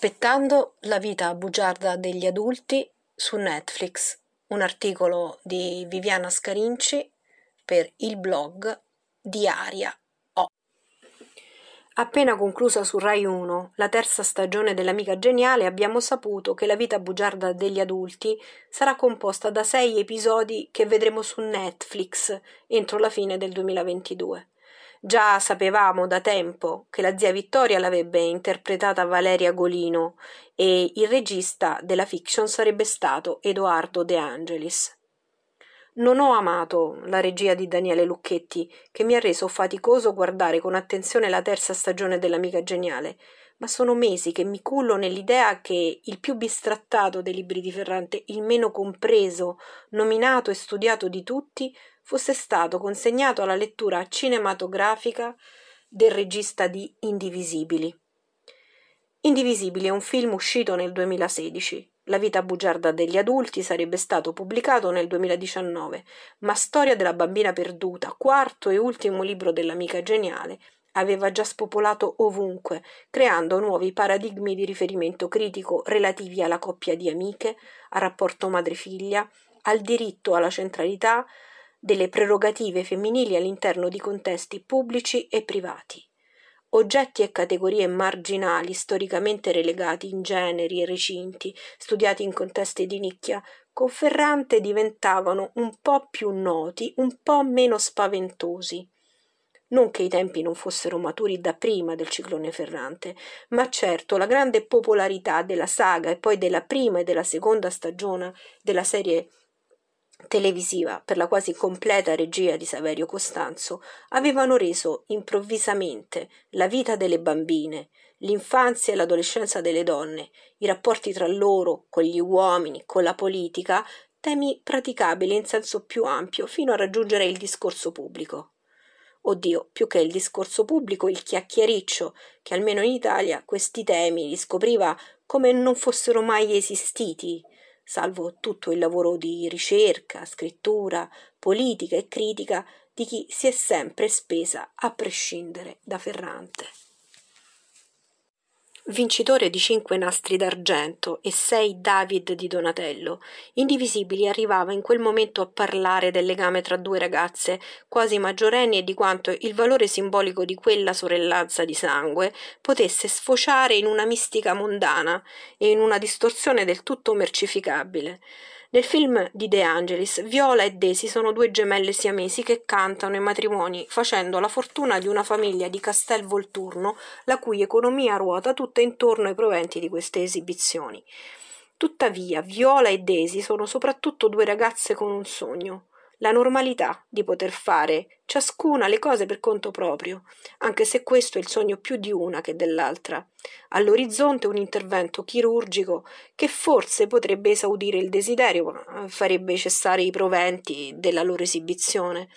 Aspettando la vita bugiarda degli adulti su Netflix, un articolo di Viviana Scarinci per il blog Diaria O. Appena conclusa su Rai 1 la terza stagione dell'Amica Geniale, abbiamo saputo che la vita bugiarda degli adulti sarà composta da sei episodi che vedremo su Netflix entro la fine del 2022. Già sapevamo da tempo che la zia Vittoria l'avrebbe interpretata Valeria Golino e il regista della fiction sarebbe stato Edoardo De Angelis. Non ho amato la regia di Daniele Lucchetti, che mi ha reso faticoso guardare con attenzione la terza stagione dell'Amica Geniale, ma sono mesi che mi cullo nell'idea che il più bistrattato dei libri di Ferrante, il meno compreso, nominato e studiato di tutti, fosse stato consegnato alla lettura cinematografica del regista di Indivisibili. Indivisibili è un film uscito nel 2016. La vita bugiarda degli adulti sarebbe stato pubblicato nel 2019, ma Storia della bambina perduta, quarto e ultimo libro dell'amica geniale, aveva già spopolato ovunque, creando nuovi paradigmi di riferimento critico relativi alla coppia di amiche, al rapporto madre-figlia, al diritto alla centralità, delle prerogative femminili all'interno di contesti pubblici e privati. Oggetti e categorie marginali, storicamente relegati in generi e recinti, studiati in contesti di nicchia, con Ferrante diventavano un po' più noti, un po' meno spaventosi. Non che i tempi non fossero maturi da prima del ciclone Ferrante, ma certo la grande popolarità della saga e poi della prima e della seconda stagione della serie televisiva per la quasi completa regia di Saverio Costanzo avevano reso improvvisamente la vita delle bambine, l'infanzia e l'adolescenza delle donne, i rapporti tra loro, con gli uomini, con la politica, temi praticabili in senso più ampio fino a raggiungere il discorso pubblico. Oddio, più che il discorso pubblico, il chiacchiericcio, che almeno in Italia questi temi li scopriva come non fossero mai esistiti, salvo tutto il lavoro di ricerca, scrittura, politica e critica di chi si è sempre spesa a prescindere da Ferrante vincitore di cinque nastri d'argento e sei David di Donatello, Indivisibili arrivava in quel momento a parlare del legame tra due ragazze quasi maggiorenni e di quanto il valore simbolico di quella sorellanza di sangue potesse sfociare in una mistica mondana e in una distorsione del tutto mercificabile. Nel film di De Angelis, Viola e Daisy sono due gemelle siamesi che cantano i matrimoni, facendo la fortuna di una famiglia di Castel Volturno, la cui economia ruota tutta intorno ai proventi di queste esibizioni. Tuttavia, Viola e Daisy sono soprattutto due ragazze con un sogno, la normalità di poter fare ciascuna le cose per conto proprio, anche se questo è il sogno più di una che dell'altra. All'orizzonte un intervento chirurgico che forse potrebbe esaudire il desiderio, ma farebbe cessare i proventi della loro esibizione.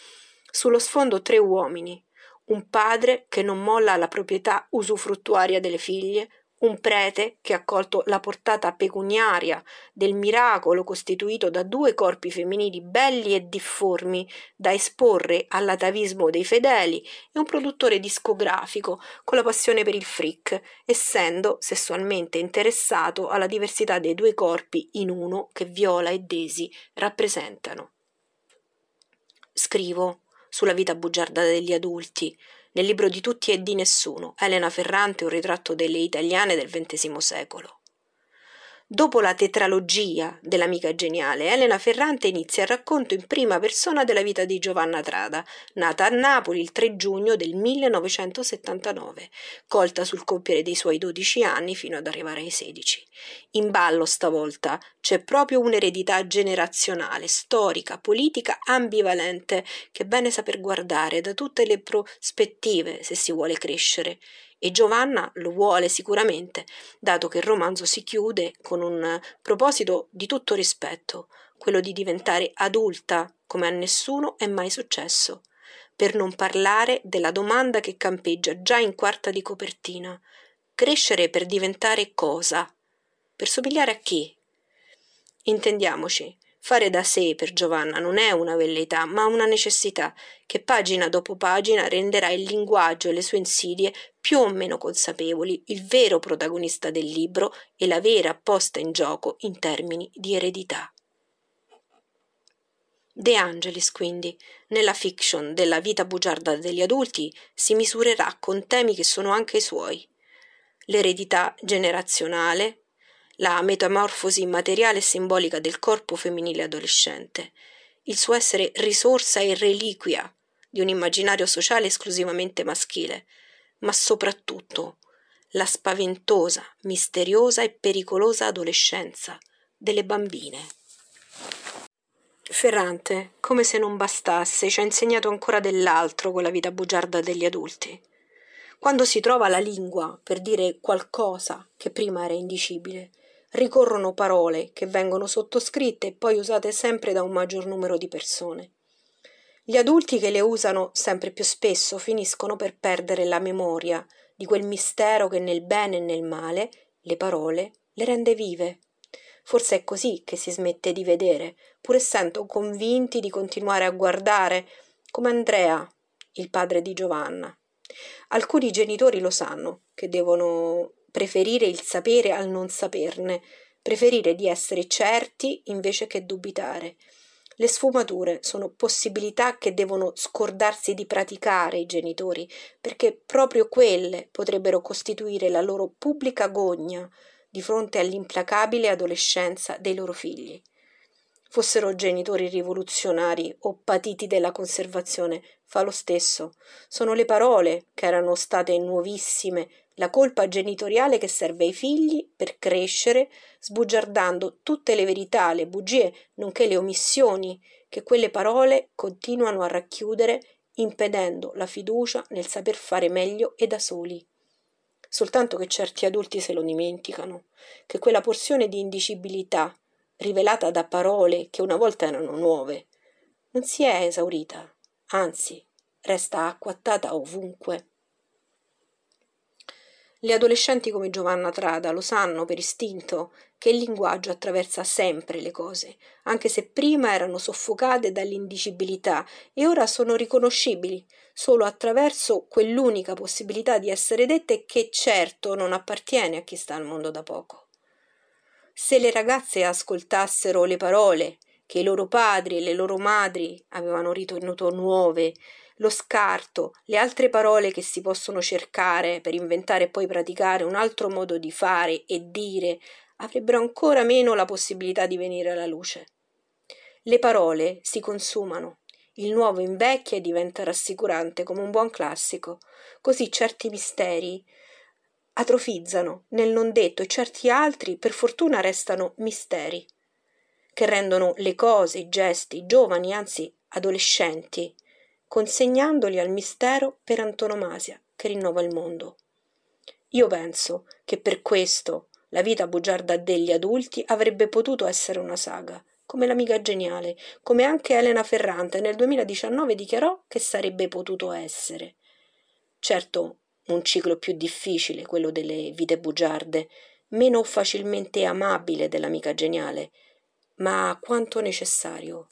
Sullo sfondo tre uomini, un padre che non molla la proprietà usufruttuaria delle figlie, un prete che ha colto la portata pecuniaria del miracolo costituito da due corpi femminili belli e difformi da esporre all'atavismo dei fedeli e un produttore discografico con la passione per il freak, essendo sessualmente interessato alla diversità dei due corpi in uno che Viola e Desi rappresentano. Scrivo sulla vita bugiarda degli adulti, nel libro di tutti e di nessuno, Elena Ferrante, un ritratto delle italiane del XX secolo. Dopo la tetralogia dell'amica geniale, Elena Ferrante inizia il racconto in prima persona della vita di Giovanna Trada, nata a Napoli il 3 giugno del 1979, colta sul compiere dei suoi 12 anni fino ad arrivare ai 16. In ballo stavolta c'è proprio un'eredità generazionale, storica, politica, ambivalente, che è bene saper guardare da tutte le prospettive se si vuole crescere e Giovanna lo vuole sicuramente, dato che il romanzo si chiude con un proposito di tutto rispetto, quello di diventare adulta come a nessuno è mai successo. Per non parlare della domanda che campeggia già in quarta di copertina. Crescere per diventare cosa? Per somigliare a chi? Intendiamoci, Fare da sé per Giovanna non è una velleità, ma una necessità che pagina dopo pagina renderà il linguaggio e le sue insidie più o meno consapevoli, il vero protagonista del libro e la vera posta in gioco in termini di eredità. De Angelis, quindi, nella fiction della vita bugiarda degli adulti, si misurerà con temi che sono anche i suoi. L'eredità generazionale, la metamorfosi materiale e simbolica del corpo femminile adolescente, il suo essere risorsa e reliquia di un immaginario sociale esclusivamente maschile, ma soprattutto la spaventosa, misteriosa e pericolosa adolescenza delle bambine. Ferrante, come se non bastasse, ci ha insegnato ancora dell'altro con la vita bugiarda degli adulti. Quando si trova la lingua per dire qualcosa che prima era indicibile, ricorrono parole che vengono sottoscritte e poi usate sempre da un maggior numero di persone. Gli adulti che le usano sempre più spesso finiscono per perdere la memoria di quel mistero che nel bene e nel male le parole le rende vive. Forse è così che si smette di vedere, pur essendo convinti di continuare a guardare, come Andrea, il padre di Giovanna. Alcuni genitori lo sanno, che devono preferire il sapere al non saperne, preferire di essere certi invece che dubitare. Le sfumature sono possibilità che devono scordarsi di praticare i genitori, perché proprio quelle potrebbero costituire la loro pubblica gogna di fronte all'implacabile adolescenza dei loro figli. Fossero genitori rivoluzionari o patiti della conservazione, fa lo stesso. Sono le parole che erano state nuovissime la colpa genitoriale che serve ai figli per crescere, sbugiardando tutte le verità, le bugie, nonché le omissioni che quelle parole continuano a racchiudere, impedendo la fiducia nel saper fare meglio e da soli. Soltanto che certi adulti se lo dimenticano, che quella porzione di indicibilità, rivelata da parole che una volta erano nuove, non si è esaurita, anzi resta acquattata ovunque. Le adolescenti come Giovanna Trada lo sanno per istinto che il linguaggio attraversa sempre le cose, anche se prima erano soffocate dall'indicibilità e ora sono riconoscibili solo attraverso quell'unica possibilità di essere dette che certo non appartiene a chi sta al mondo da poco. Se le ragazze ascoltassero le parole che i loro padri e le loro madri avevano ritenuto nuove lo scarto, le altre parole che si possono cercare per inventare e poi praticare un altro modo di fare e dire avrebbero ancora meno la possibilità di venire alla luce. Le parole si consumano, il nuovo invecchia e diventa rassicurante come un buon classico, così certi misteri atrofizzano nel non detto e certi altri per fortuna restano misteri, che rendono le cose, i gesti, giovani, anzi adolescenti, consegnandoli al mistero per antonomasia che rinnova il mondo. Io penso che per questo la vita bugiarda degli adulti avrebbe potuto essere una saga, come l'amica geniale, come anche Elena Ferrante nel 2019 dichiarò che sarebbe potuto essere. Certo, un ciclo più difficile, quello delle vite bugiarde, meno facilmente amabile dell'amica geniale, ma quanto necessario